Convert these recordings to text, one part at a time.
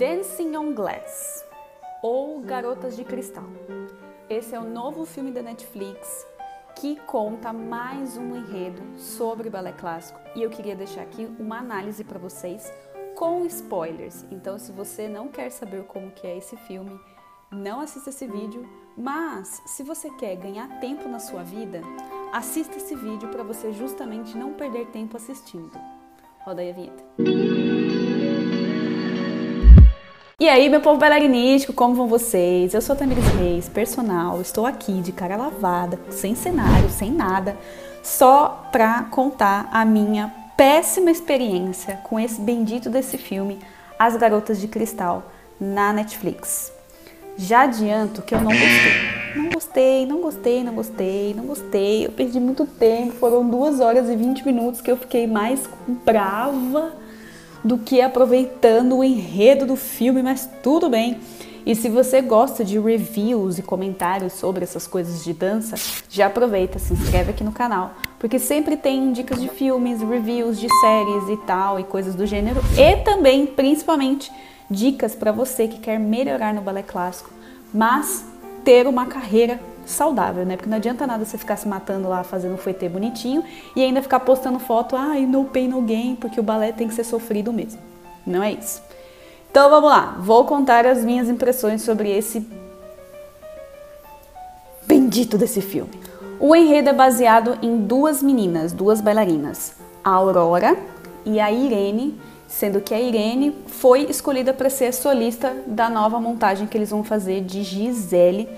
Dancing on Glass ou Garotas de Cristal. Esse é o novo filme da Netflix que conta mais um enredo sobre balé clássico e eu queria deixar aqui uma análise para vocês com spoilers. Então, se você não quer saber como que é esse filme, não assista esse vídeo, mas se você quer ganhar tempo na sua vida, assista esse vídeo para você justamente não perder tempo assistindo. Roda aí a vinheta. E aí, meu povo bailarinístico, como vão vocês? Eu sou a Tamiris Reis, personal, estou aqui de cara lavada, sem cenário, sem nada, só pra contar a minha péssima experiência com esse bendito desse filme, As Garotas de Cristal, na Netflix. Já adianto que eu não gostei. Não gostei, não gostei, não gostei, não gostei. Eu perdi muito tempo, foram 2 horas e 20 minutos que eu fiquei mais brava do que aproveitando o enredo do filme, mas tudo bem. E se você gosta de reviews e comentários sobre essas coisas de dança, já aproveita, se inscreve aqui no canal, porque sempre tem dicas de filmes, reviews de séries e tal e coisas do gênero, e também, principalmente, dicas para você que quer melhorar no balé clássico, mas ter uma carreira saudável, né? Porque não adianta nada você ficar se matando lá fazendo um fouetê bonitinho e ainda ficar postando foto, ai, no pain no gain, porque o balé tem que ser sofrido mesmo. Não é isso. Então vamos lá, vou contar as minhas impressões sobre esse bendito desse filme. O enredo é baseado em duas meninas, duas bailarinas, a Aurora e a Irene, sendo que a Irene foi escolhida para ser solista da nova montagem que eles vão fazer de Gisele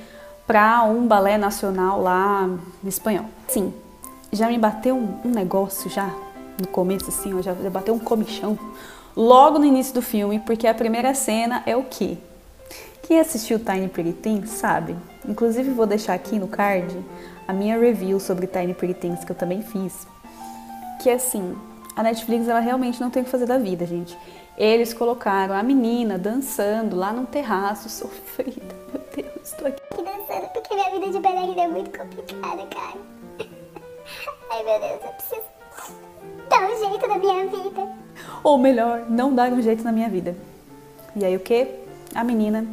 para um balé nacional lá espanhol. Sim, já me bateu um, negócio já no começo assim, já, já bateu um comichão logo no início do filme, porque a primeira cena é o quê? Quem assistiu Tiny Pretty Things sabe. Inclusive vou deixar aqui no card a minha review sobre Tiny Pretty Things que eu também fiz. Que assim, a Netflix ela realmente não tem o que fazer da vida, gente. Eles colocaram a menina dançando lá num terraço sofrida. Meu Deus, estou aqui dançando porque minha vida de bailarina é muito complicada, cara. Ai meu Deus, eu preciso dar um jeito na minha vida. Ou melhor, não dar um jeito na minha vida. E aí o que? A menina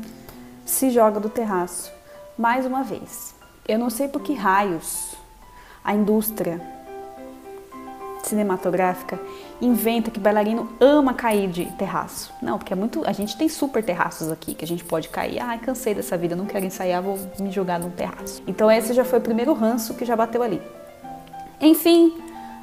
se joga do terraço mais uma vez. Eu não sei por que raios a indústria cinematográfica inventa que bailarino ama cair de terraço. Não, porque é muito. A gente tem super terraços aqui que a gente pode cair. Ai, cansei dessa vida, não quero ensaiar, vou me jogar num terraço. Então esse já foi o primeiro ranço que já bateu ali. Enfim,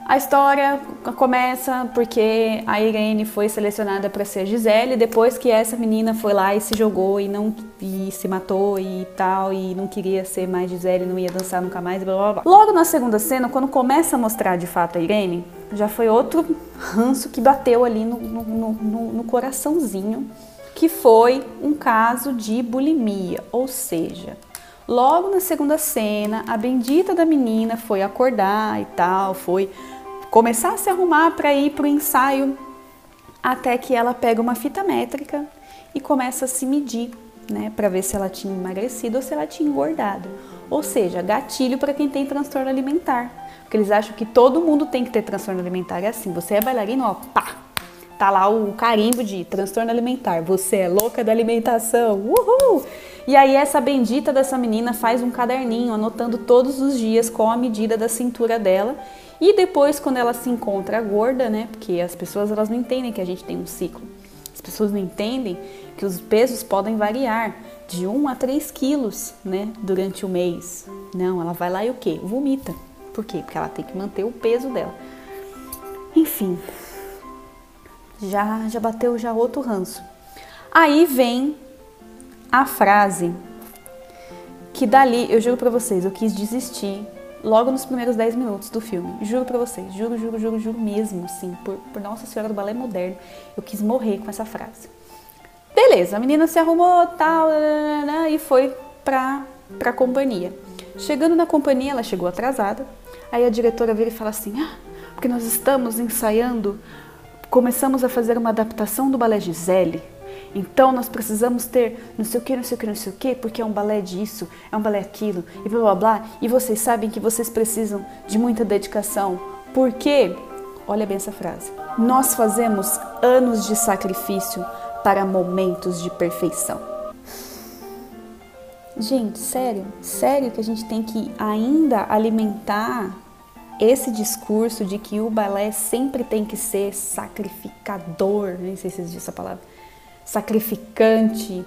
a história começa porque a Irene foi selecionada para ser Gisele depois que essa menina foi lá e se jogou e não e se matou e tal e não queria ser mais Gisele, não ia dançar nunca mais, blá blá blá. Logo na segunda cena, quando começa a mostrar de fato a Irene, já foi outro ranço que bateu ali no, no, no, no coraçãozinho, que foi um caso de bulimia, ou seja, Logo na segunda cena, a bendita da menina foi acordar e tal, foi começar a se arrumar para ir para o ensaio, até que ela pega uma fita métrica e começa a se medir, né, para ver se ela tinha emagrecido ou se ela tinha engordado. Ou seja, gatilho para quem tem transtorno alimentar, porque eles acham que todo mundo tem que ter transtorno alimentar. É assim, você é bailarino, ó, pá, tá lá o carimbo de transtorno alimentar. Você é louca da alimentação, uhul! E aí essa bendita dessa menina faz um caderninho anotando todos os dias qual a medida da cintura dela e depois, quando ela se encontra gorda, né? Porque as pessoas elas não entendem que a gente tem um ciclo. As pessoas não entendem que os pesos podem variar de 1 a 3 quilos, né? Durante o mês. Não, ela vai lá e o quê? Vomita. Por quê? Porque ela tem que manter o peso dela. Enfim, já, já bateu já outro ranço. Aí vem a frase que dali, eu juro pra vocês, eu quis desistir logo nos primeiros 10 minutos do filme. Juro pra vocês, juro, juro, juro, juro mesmo, sim, por, por Nossa Senhora do Balé Moderno, eu quis morrer com essa frase. Beleza, a menina se arrumou, tal, e foi pra, pra companhia. Chegando na companhia, ela chegou atrasada, aí a diretora vira e fala assim, ah, porque nós estamos ensaiando, começamos a fazer uma adaptação do balé Gisele, então nós precisamos ter não sei o que, não sei o que, não sei o que, porque é um balé disso, é um balé aquilo, e blá blá blá. E vocês sabem que vocês precisam de muita dedicação. Porque, olha bem essa frase, nós fazemos anos de sacrifício para momentos de perfeição. Gente, sério, sério que a gente tem que ainda alimentar esse discurso de que o balé sempre tem que ser sacrificador, nem sei se existe essa palavra, sacrificante,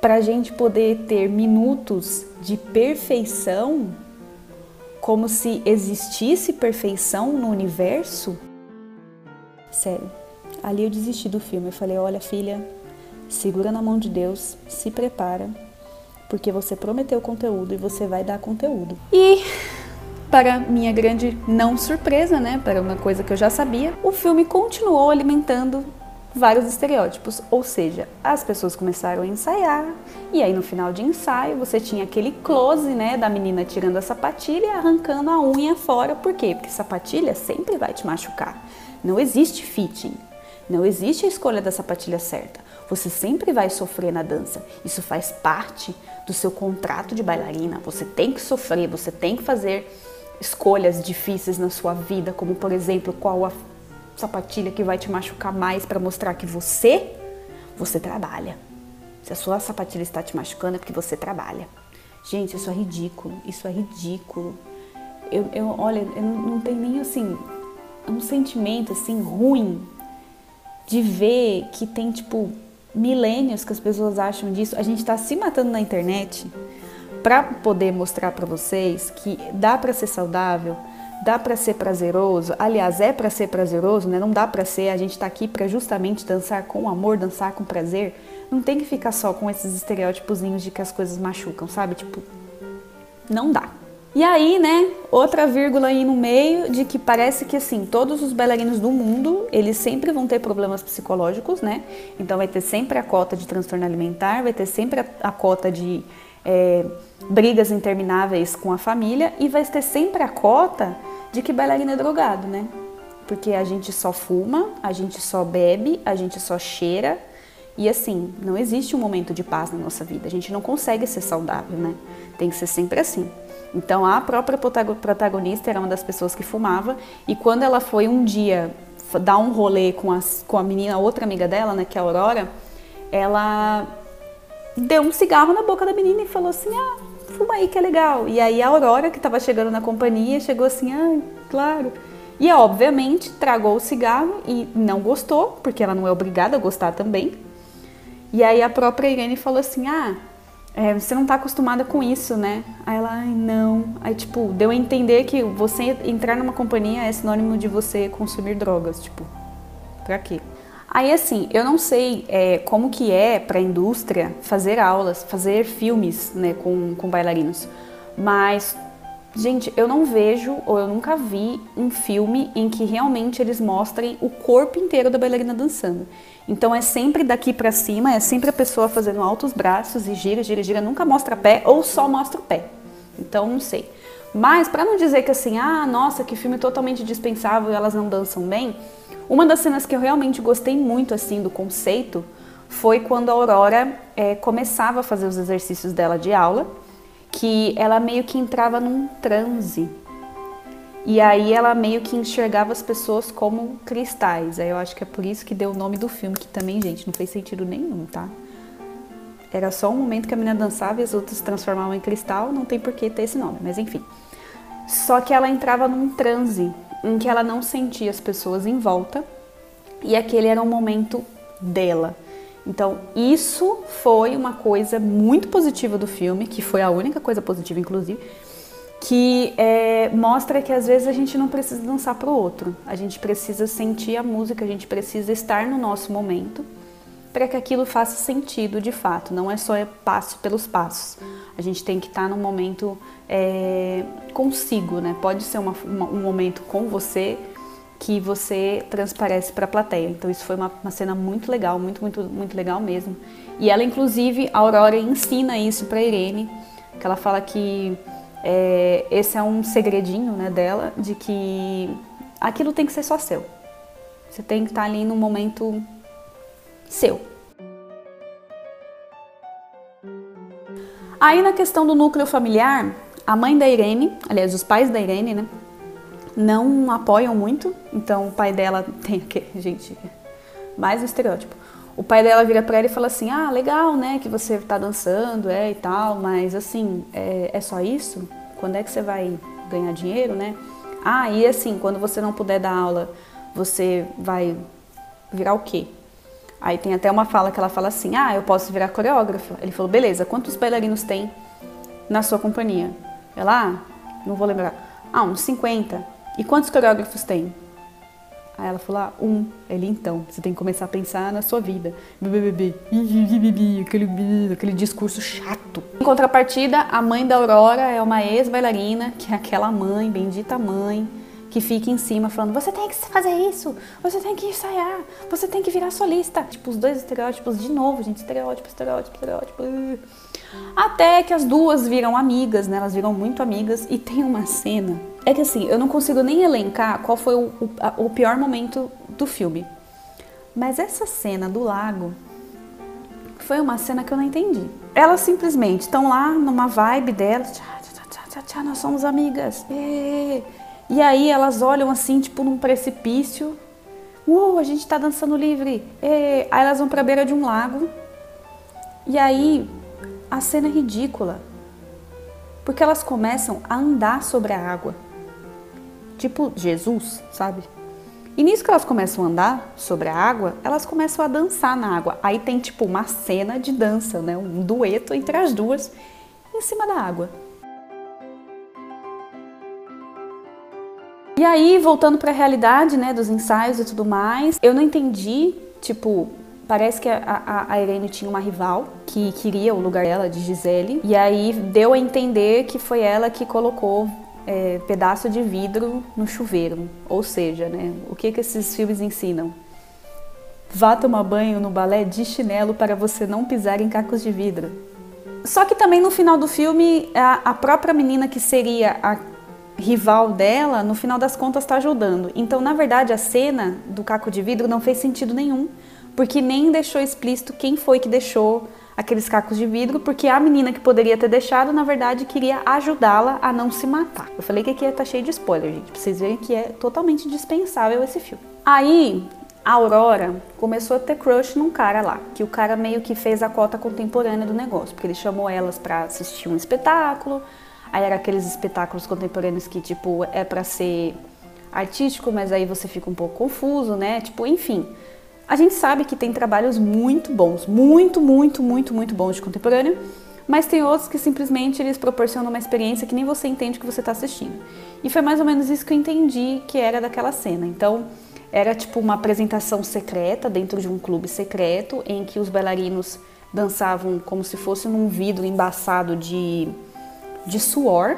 para a gente poder ter minutos de perfeição, como se existisse perfeição no universo. Sério, ali eu desisti do filme. Eu falei: olha, filha, segura na mão de Deus, se prepara, porque você prometeu conteúdo e você vai dar conteúdo. E para minha grande não surpresa, né, para uma coisa que eu já sabia, o filme continuou alimentando vários estereótipos, ou seja, as pessoas começaram a ensaiar e aí no final de ensaio você tinha aquele close, né, da menina tirando a sapatilha e arrancando a unha fora, por quê? Porque sapatilha sempre vai te machucar. Não existe fitting, não existe a escolha da sapatilha certa. Você sempre vai sofrer na dança. Isso faz parte do seu contrato de bailarina. Você tem que sofrer, você tem que fazer escolhas difíceis na sua vida, como por exemplo, qual a sapatilha que vai te machucar mais para mostrar que você você trabalha. Se a sua sapatilha está te machucando é porque você trabalha. Gente, isso é ridículo, isso é ridículo. Eu, eu olha, eu não, não tem nem assim um sentimento assim ruim de ver que tem tipo milênios que as pessoas acham disso. A gente está se matando na internet para poder mostrar para vocês que dá para ser saudável, dá para ser prazeroso. Aliás, é para ser prazeroso, né? Não dá para ser. A gente está aqui para justamente dançar com amor, dançar com prazer. Não tem que ficar só com esses estereótipozinhos de que as coisas machucam, sabe? Tipo, não dá. E aí, né, outra vírgula aí no meio de que parece que assim, todos os bailarinos do mundo, eles sempre vão ter problemas psicológicos, né? Então vai ter sempre a cota de transtorno alimentar, vai ter sempre a, a cota de é, brigas intermináveis com a família e vai ter sempre a cota de que bailarina é drogado, né? Porque a gente só fuma, a gente só bebe, a gente só cheira e assim, não existe um momento de paz na nossa vida. A gente não consegue ser saudável, né? Tem que ser sempre assim. Então a própria protagonista era uma das pessoas que fumava e quando ela foi um dia dar um rolê com, as, com a menina, outra amiga dela, né, que é a Aurora, ela deu um cigarro na boca da menina e falou assim: Ah, fuma aí que é legal. E aí a Aurora, que estava chegando na companhia, chegou assim: Ah, claro. E obviamente tragou o cigarro e não gostou, porque ela não é obrigada a gostar também. E aí a própria Irene falou assim: Ah, é, você não está acostumada com isso, né? Aí ela, ai, não. Aí, tipo, deu a entender que você entrar numa companhia é sinônimo de você consumir drogas. Tipo, pra quê? Aí assim, eu não sei é, como que é para a indústria fazer aulas, fazer filmes né, com, com bailarinos, mas gente, eu não vejo ou eu nunca vi um filme em que realmente eles mostrem o corpo inteiro da bailarina dançando. Então é sempre daqui para cima, é sempre a pessoa fazendo altos braços e gira, gira, gira, nunca mostra pé ou só mostra o pé. Então não sei. Mas para não dizer que assim, ah, nossa, que filme totalmente dispensável elas não dançam bem, uma das cenas que eu realmente gostei muito assim do conceito foi quando a Aurora é, começava a fazer os exercícios dela de aula, que ela meio que entrava num transe. E aí ela meio que enxergava as pessoas como cristais. Aí eu acho que é por isso que deu o nome do filme, que também, gente, não fez sentido nenhum, tá? Era só um momento que a menina dançava e as outras se transformavam em cristal, não tem por que ter esse nome, mas enfim. Só que ela entrava num transe em que ela não sentia as pessoas em volta e aquele era um momento dela. Então, isso foi uma coisa muito positiva do filme, que foi a única coisa positiva, inclusive, que é, mostra que às vezes a gente não precisa dançar para o outro, a gente precisa sentir a música, a gente precisa estar no nosso momento para que aquilo faça sentido de fato, não é só passo pelos passos. A gente tem que estar no momento é, consigo, né? Pode ser uma, uma, um momento com você que você transparece para a plateia. Então isso foi uma, uma, cena muito legal, muito, muito, muito legal mesmo. E ela, inclusive, a Aurora ensina isso para Irene, que ela fala que é, esse é um segredinho né, dela, de que aquilo tem que ser só seu. Você tem que estar ali no momento seu. Aí na questão do núcleo familiar, a mãe da Irene, aliás, os pais da Irene, né, não apoiam muito. Então o pai dela tem aquele, gente, mais um estereótipo. o pai dela vira para ela e fala assim: Ah, legal, né, que você tá dançando, é e tal, mas assim, é, é só isso? Quando é que você vai ganhar dinheiro, né? Ah, e assim, quando você não puder dar aula, você vai virar o quê? Aí tem até uma fala que ela fala assim: Ah, eu posso virar coreógrafa. Ele falou: Beleza, quantos bailarinos tem na sua companhia? Ela, ah, não vou lembrar. Ah, uns 50. E quantos coreógrafos tem? Aí ela falou, ah, um. Ele, então, você tem que começar a pensar na sua vida. Aquele, aquele discurso chato. Em contrapartida, a mãe da Aurora é uma ex-bailarina, que é aquela mãe, bendita mãe, que fica em cima falando: você tem que fazer isso, você tem que ensaiar, você tem que virar solista. Tipo, os dois estereótipos de novo, gente: estereótipo, estereótipo, estereótipo. Até que as duas viram amigas, né? Elas viram muito amigas e tem uma cena. É que assim, eu não consigo nem elencar qual foi o, o, o pior momento do filme. Mas essa cena do lago foi uma cena que eu não entendi. Elas simplesmente estão lá numa vibe delas, tchá, tchá, tchá, tchá, nós somos amigas. E, e aí elas olham assim, tipo num precipício. Uh, a gente tá dançando livre. E, aí elas vão pra beira de um lago. E aí a cena é ridícula. Porque elas começam a andar sobre a água. Tipo Jesus, sabe? E nisso que elas começam a andar sobre a água, elas começam a dançar na água. Aí tem tipo uma cena de dança, né? Um dueto entre as duas em cima da água. E aí, voltando para a realidade, né, dos ensaios e tudo mais, eu não entendi, tipo, parece que a, a, a, Irene tinha uma rival que queria o lugar dela, de Gisele, e aí deu a entender que foi ela que colocou é, pedaço de vidro no chuveiro. Ou seja, né, o que, que esses filmes ensinam? Vá tomar banho no balé de chinelo para você não pisar em cacos de vidro. Só que também no final do filme, a, a própria menina que seria a rival dela, no final das contas está ajudando. Então, na verdade, a cena do caco de vidro não fez sentido nenhum, porque nem deixou explícito quem foi que deixou aqueles cacos de vidro, porque a menina que poderia ter deixado, na verdade, queria ajudá-la a não se matar. Eu falei que aqui tá cheio de spoiler, gente, pra vocês verem que é totalmente dispensável esse filme. Aí, a Aurora começou a ter crush num cara lá, que o cara meio que fez a cota contemporânea do negócio, porque ele chamou elas para assistir um espetáculo, Aí era aqueles espetáculos contemporâneos que, tipo, é para ser artístico, mas aí você fica um pouco confuso, né? Tipo, enfim. A gente sabe que tem trabalhos muito bons, muito, muito, muito, muito bons de contemporâneo, mas tem outros que simplesmente eles proporcionam uma experiência que nem você entende que você está assistindo. E foi mais ou menos isso que eu entendi que era daquela cena. Então, era tipo uma apresentação secreta dentro de um clube secreto em que os bailarinos dançavam como se fosse num vidro embaçado de de suor,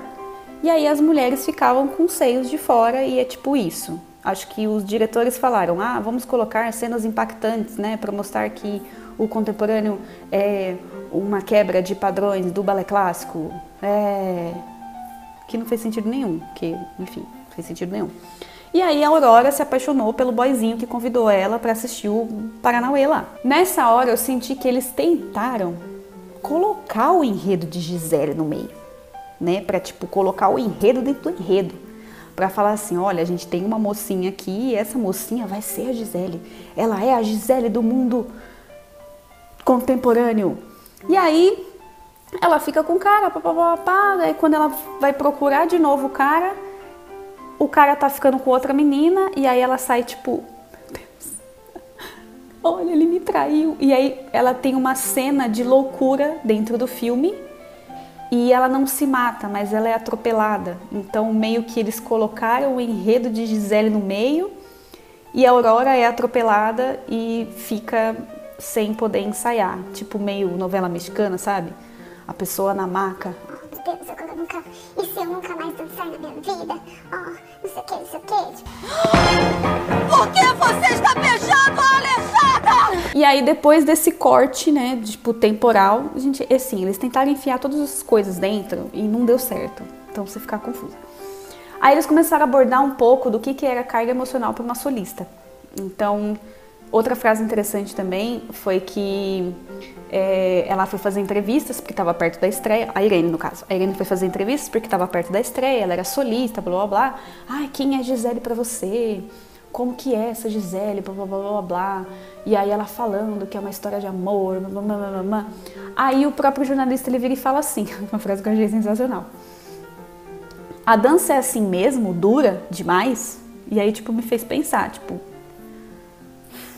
e aí as mulheres ficavam com seios de fora e é tipo isso. Acho que os diretores falaram: "Ah, vamos colocar cenas impactantes, né, para mostrar que o contemporâneo é uma quebra de padrões do balé clássico". É que não fez sentido nenhum, que, enfim, não fez sentido nenhum. E aí a Aurora se apaixonou pelo boyzinho que convidou ela para assistir o Paranauê lá. Nessa hora eu senti que eles tentaram colocar o enredo de Gisele no meio né, para tipo colocar o enredo dentro do enredo, para falar assim, olha, a gente tem uma mocinha aqui e essa mocinha vai ser a Gisele. Ela é a Gisele do mundo contemporâneo. E aí ela fica com o cara, papapá, aí quando ela vai procurar de novo o cara, o cara tá ficando com outra menina e aí ela sai tipo, olha, ele me traiu. E aí ela tem uma cena de loucura dentro do filme e ela não se mata, mas ela é atropelada. Então, meio que eles colocaram o enredo de Gisele no meio e a Aurora é atropelada e fica sem poder ensaiar. Tipo, meio novela mexicana, sabe? A pessoa na maca. Deus, eu nunca. E se eu nunca mais dançar na minha vida? Oh, não sei o que, não sei o que. Por que você está beijando a Alexandra? E aí, depois desse corte, né, tipo, temporal, a gente, assim, eles tentaram enfiar todas as coisas dentro e não deu certo. Então você fica confuso. Aí eles começaram a abordar um pouco do que, que era carga emocional para uma solista. Então, outra frase interessante também foi que é, ela foi fazer entrevistas porque estava perto da estreia. A Irene, no caso. A Irene foi fazer entrevistas porque estava perto da estreia, ela era solista, blá blá blá. Ai, quem é Gisele para você? como que é essa Gisele, blá blá blá blá blá. E aí ela falando que é uma história de amor, blá blá blá blá blá. Aí o próprio jornalista ele vira e fala assim, uma frase que eu achei sensacional. A dança é assim mesmo, dura demais? E aí, tipo, me fez pensar, tipo,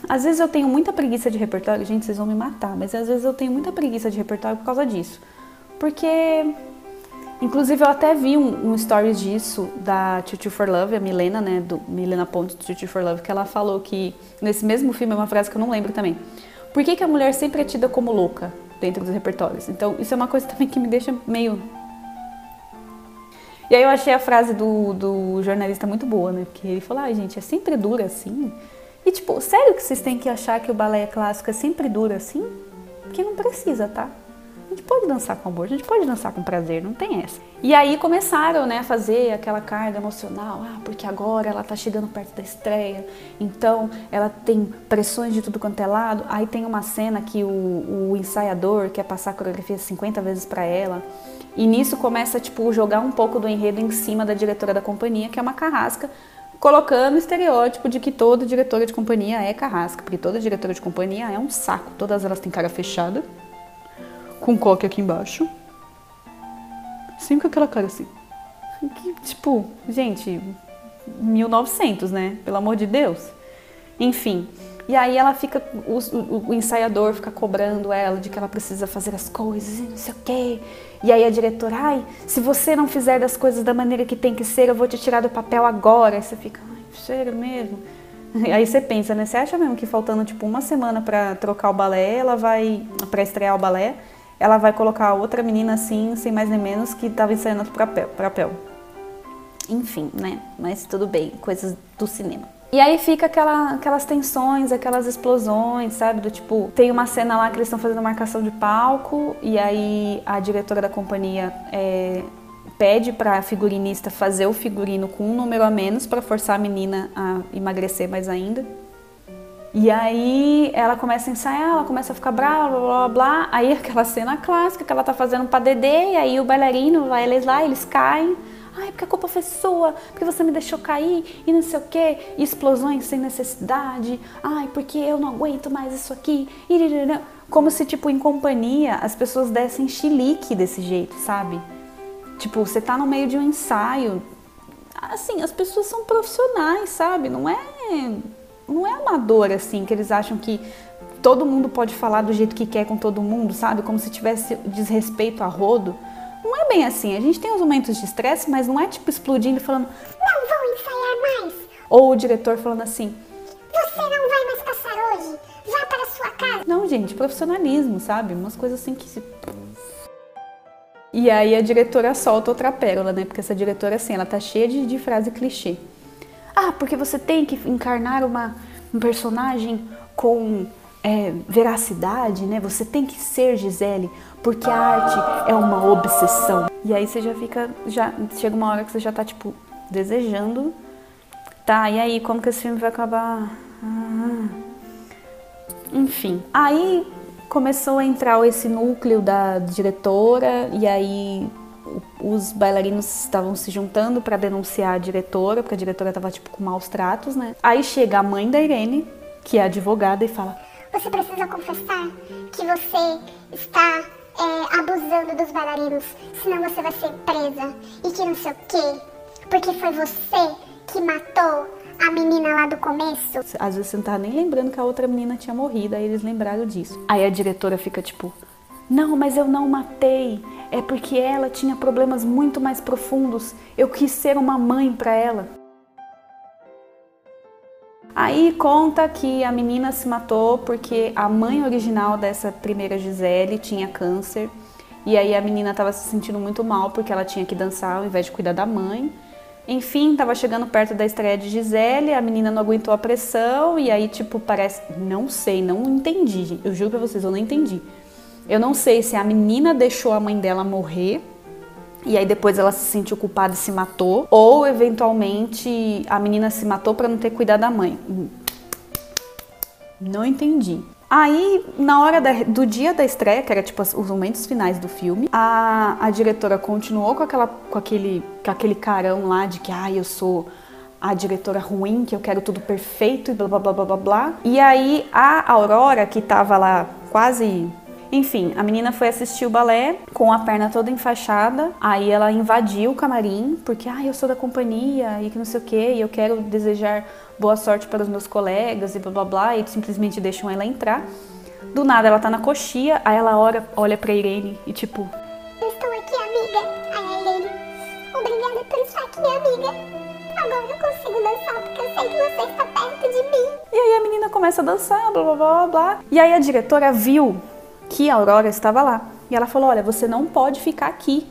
às vezes eu tenho muita preguiça de repertório, gente, vocês vão me matar, mas às vezes eu tenho muita preguiça de repertório por causa disso. Porque, inclusive, eu até vi um, um stories disso da Tutu for Love, a Milena, né, do Milena Ponte do Tutu for Love, que ela falou que nesse mesmo filme é uma frase que eu não lembro também. Por que, que a mulher sempre é tida como louca dentro dos repertórios? Então, isso é uma coisa também que me deixa meio e aí eu achei a frase do, do jornalista muito boa, né? Porque ele falou, ah, gente, é sempre dura assim. E tipo, sério que vocês têm que achar que o balé clássico é sempre duro assim? Porque não precisa, tá? A gente pode dançar com amor, a gente pode dançar com prazer, não tem essa. E aí começaram, né, a fazer aquela carga emocional, ah, porque agora ela tá chegando perto da estreia, então ela tem pressões de tudo quanto é lado. Aí tem uma cena que o, o ensaiador quer passar a coreografia 50 vezes para ela. E nisso começa, tipo, jogar um pouco do enredo em cima da diretora da companhia, que é uma carrasca, colocando o estereótipo de que toda diretora de companhia é carrasca, porque toda diretora de companhia é um saco. Todas elas têm cara fechada, com coque aqui embaixo, sempre com aquela cara assim. Que, tipo, gente, 1900, né? Pelo amor de Deus. Enfim, e aí ela fica, o, o, o, ensaiador fica cobrando ela de que ela precisa fazer as coisas e não sei o quê. E aí a diretora, ai, se você não fizer das coisas da maneira que tem que ser, eu vou te tirar do papel agora. Aí você fica, ai, cheiro mesmo. Aí você pensa, né? Você acha mesmo que faltando tipo uma semana para trocar o balé, ela vai, para estrear o balé, ela vai colocar outra menina assim, sem mais nem menos, que estava ensaiando outro papel. Enfim, né? Mas tudo bem, coisas do cinema. E aí fica aquela, aquelas tensões, aquelas explosões, sabe? Do tipo, tem uma cena lá que eles estão fazendo marcação de palco e aí a diretora da companhia é, pede para a figurinista fazer o figurino com um número a menos para forçar a menina a emagrecer mais ainda. E aí ela começa a ensaiar, ela começa a ficar brava, blá blá blá. Aí aquela cena clássica que ela tá fazendo para Dedê, e aí o bailarino vai eles lá, eles caem. Ai, porque a culpa foi sua, porque você me deixou cair e não sei o que, explosões sem necessidade. Ai, porque eu não aguento mais isso aqui. Como se, tipo, em companhia as pessoas dessem chilique desse jeito, sabe? Tipo, você tá no meio de um ensaio. Assim, as pessoas são profissionais, sabe? Não é. Não é amador, assim, que eles acham que todo mundo pode falar do jeito que quer com todo mundo, sabe? Como se tivesse desrespeito a rodo. Bem assim. A gente tem os momentos de estresse, mas não é tipo explodindo e falando: Não vou ensaiar mais. Ou o diretor falando assim: Você não vai mais passar hoje. Vá para sua casa. Não, gente, profissionalismo, sabe? Umas coisas assim que se. E aí a diretora solta outra pérola, né? Porque essa diretora, assim, ela tá cheia de, de frase clichê. Ah, porque você tem que encarnar uma, um personagem com é, veracidade, né? Você tem que ser Gisele, porque a arte é uma obsessão. E aí você já fica, já chega uma hora que você já tá tipo desejando, tá? E aí como que esse filme vai acabar? Ah. Enfim, aí começou a entrar esse núcleo da diretora e aí os bailarinos estavam se juntando para denunciar a diretora, porque a diretora tava tipo com maus tratos, né? Aí chega a mãe da Irene, que é advogada, e fala: Você precisa confessar que você está é, abusando dos bailarinos, senão você vai ser presa e que não sei o quê. Porque foi você que matou a menina lá do começo. Às vezes você não tá nem lembrando que a outra menina tinha morrido, aí eles lembraram disso. Aí a diretora fica tipo: Não, mas eu não matei. É porque ela tinha problemas muito mais profundos. Eu quis ser uma mãe para ela. Aí conta que a menina se matou porque a mãe original dessa primeira Gisele tinha câncer. E aí a menina estava se sentindo muito mal porque ela tinha que dançar ao invés de cuidar da mãe. Enfim, estava chegando perto da estreia de Gisele, a menina não aguentou a pressão e aí tipo parece, não sei, não entendi, eu juro para vocês, eu não entendi. Eu não sei se a menina deixou a mãe dela morrer e aí depois ela se sentiu culpada e se matou, ou eventualmente a menina se matou para não ter cuidado da mãe. Não entendi. Aí, na hora da, do dia da estreia, que era tipo os momentos finais do filme, a, a diretora continuou com, aquela, com, aquele, com aquele carão lá de que, ah, eu sou a diretora ruim, que eu quero tudo perfeito e blá blá blá blá blá. E aí a Aurora, que tava lá quase enfim, a menina foi assistir o balé com a perna toda enfaixada. Aí ela invadiu o camarim, porque ah, eu sou da companhia e que não sei o que, e eu quero desejar boa sorte para os meus colegas e blá blá blá, e simplesmente deixam ela entrar. Do nada ela tá na coxia, aí ela olha, olha pra Irene e tipo. Eu estou aqui, amiga. Aí a Irene. Obrigada por estar aqui, amiga. Agora eu consigo dançar porque eu sei que você está perto de mim. E aí a menina começa a dançar, blá blá blá blá. E aí a diretora viu que a Aurora estava lá. E ela falou: Olha, você não pode ficar aqui.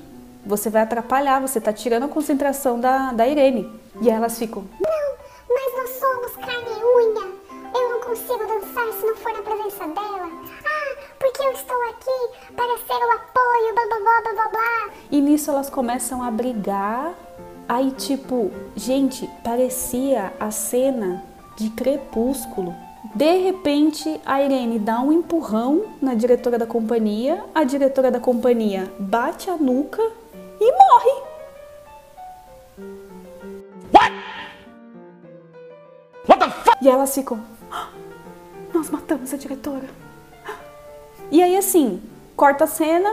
Você vai atrapalhar, você está tirando a concentração da, da Irene. E elas ficam: Não, mas nós somos carne e unha. Eu não consigo dançar se não for na presença dela. Ah, porque eu estou aqui para ser o apoio, blá blá blá blá blá blá. E nisso elas começam a brigar. Aí, tipo, gente, parecia a cena de crepúsculo. De repente, a Irene dá um empurrão na diretora da companhia, a diretora da companhia bate a nuca e morre. What? What the fuck? E elas ficam: "Ah, Nós matamos a diretora. E aí, assim, corta a cena.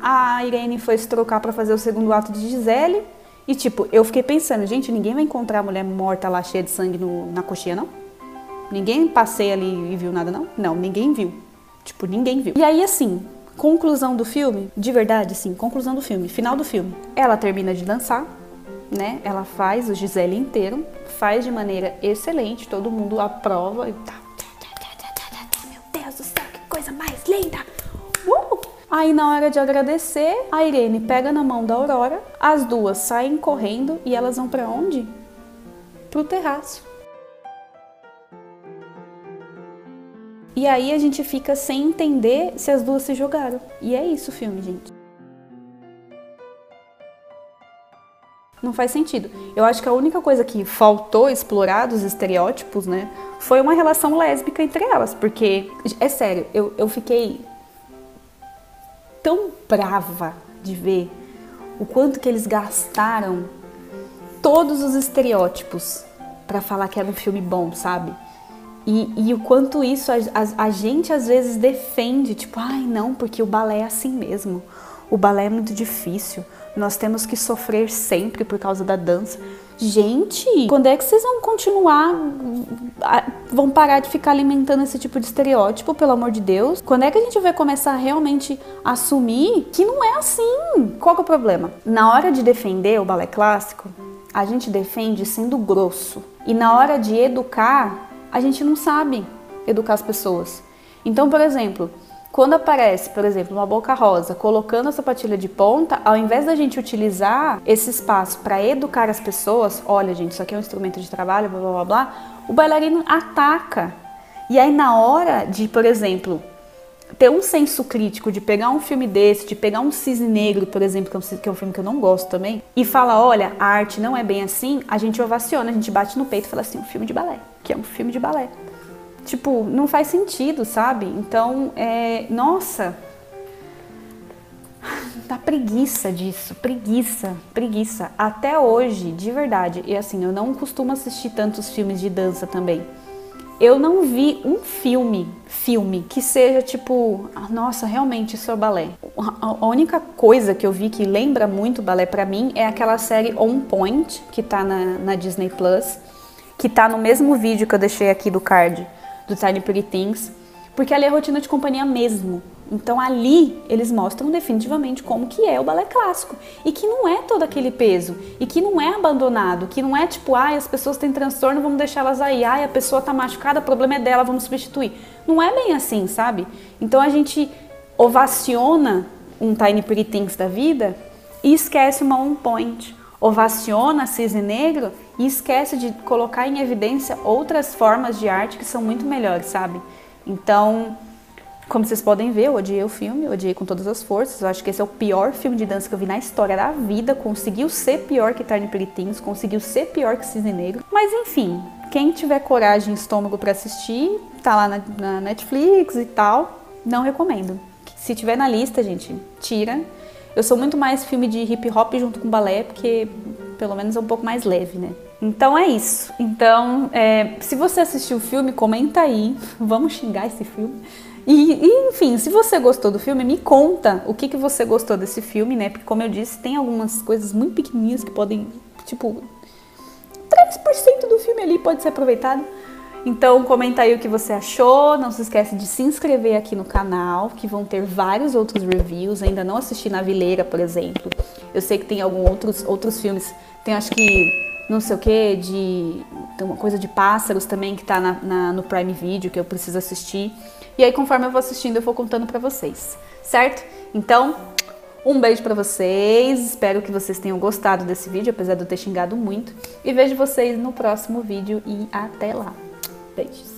A Irene foi se trocar pra fazer o segundo ato de Gisele. E, tipo, eu fiquei pensando: gente, ninguém vai encontrar a mulher morta lá cheia de sangue no- na coxinha, não? Ninguém passeia ali e viu nada, não? Não, ninguém viu. Tipo, ninguém viu. E aí, assim, conclusão do filme, de verdade, sim, conclusão do filme, final do filme. Ela termina de dançar, né? Ela faz o Gisele inteiro, faz de maneira excelente, todo mundo aprova e tá. Meu Deus do céu, que coisa mais linda! Uh! Aí na hora de agradecer, a Irene pega na mão da Aurora, as duas saem correndo e elas vão pra onde? Pro terraço. E aí a gente fica sem entender se as duas se jogaram. E é isso o filme, gente. Não faz sentido. Eu acho que a única coisa que faltou explorar dos estereótipos, né, foi uma relação lésbica entre elas. Porque, é sério, eu, eu fiquei tão brava de ver o quanto que eles gastaram todos os estereótipos pra falar que era um filme bom, sabe? E, e o quanto isso a, a- a gente às vezes defende, tipo, ai não, porque o balé é assim mesmo. O balé é muito difícil. Nós temos que sofrer sempre por causa da dança. Gente, quando é que vocês vão continuar? a- Vão parar de ficar alimentando esse tipo de estereótipo, pelo amor de Deus? Quando é que a gente vai começar a realmente assumir que não é assim? Qual é o problema? Na hora de defender o balé clássico, a gente defende sendo grosso. E na hora de educar, a gente não sabe educar as pessoas. Então, por exemplo, quando aparece, por exemplo, uma boca rosa colocando a sapatilha de ponta, ao invés da gente utilizar esse espaço para educar as pessoas, olha, gente, isso aqui é um instrumento de trabalho, blá blá blá blá, o bailarino ataca. E aí, na hora de, por exemplo, ter um senso crítico de pegar um filme desse, de pegar um cisne negro, por exemplo, que é um, que é um filme que eu não gosto também, e falar, olha, a arte não é bem assim, a gente ovaciona, a gente bate no peito e fala assim, um filme de balé, que é um filme de balé. Tipo, não faz sentido, sabe? Então, é, nossa, dá preguiça disso, preguiça, preguiça. Até hoje, de verdade, e assim, eu não costumo assistir tantos filmes de dança também. Eu não vi um filme, filme, que seja tipo, ah, nossa, realmente isso é balé. A única coisa que eu vi que lembra muito balé pra mim é aquela série On Point, que tá na, na Disney Plus, que tá no mesmo vídeo que eu deixei aqui do card, do Tiny Pretty Things, porque ali é rotina de companhia mesmo. Então ali eles mostram definitivamente como que é o balé clássico e que não é todo aquele peso e que não é abandonado, que não é tipo, ai, as pessoas têm transtorno, vamos deixar elas aí, ai, a pessoa tá machucada, o problema é dela, vamos substituir. Não é bem assim, sabe? Então a gente ovaciona um Tiny Pretty Things da vida e esquece uma On Point. Ovaciona Cisne Negro e esquece de colocar em evidência outras formas de arte que são muito melhores, sabe? Então, como vocês podem ver, eu odiei o filme, odiei com todas as forças. Eu acho que esse é o pior filme de dança que eu vi na história da vida. Conseguiu ser pior que Tiny Pretty conseguiu ser pior que Cisne Negro. Mas enfim, quem tiver coragem e estômago pra assistir, tá lá na, na Netflix e tal. Não recomendo. Se tiver na lista, gente, tira. Eu sou muito mais filme de hip hop junto com balé, porque pelo menos é um pouco mais leve, né? Então é isso. Então, é, se você assistiu o filme, comenta aí. Vamos xingar esse filme. E, e, enfim, se você gostou do filme, me conta o que, que você gostou desse filme, né? Porque, como eu disse, tem algumas coisas muito pequenininhas que podem, tipo, 3% do filme ali pode ser aproveitado. Então comenta aí o que você achou, não se esquece de se inscrever aqui no canal, que vão ter vários outros reviews, ainda não assisti na Vileira, por exemplo. Eu sei que tem alguns outros, outros filmes, tem acho que não sei o que, de tem uma coisa de pássaros também que tá na, na, no Prime Video que eu preciso assistir. E aí conforme eu vou assistindo eu vou contando pra vocês, certo? Então, um beijo para vocês, espero que vocês tenham gostado desse vídeo, apesar de eu ter xingado muito. E vejo vocês no próximo vídeo e até lá. Beijos.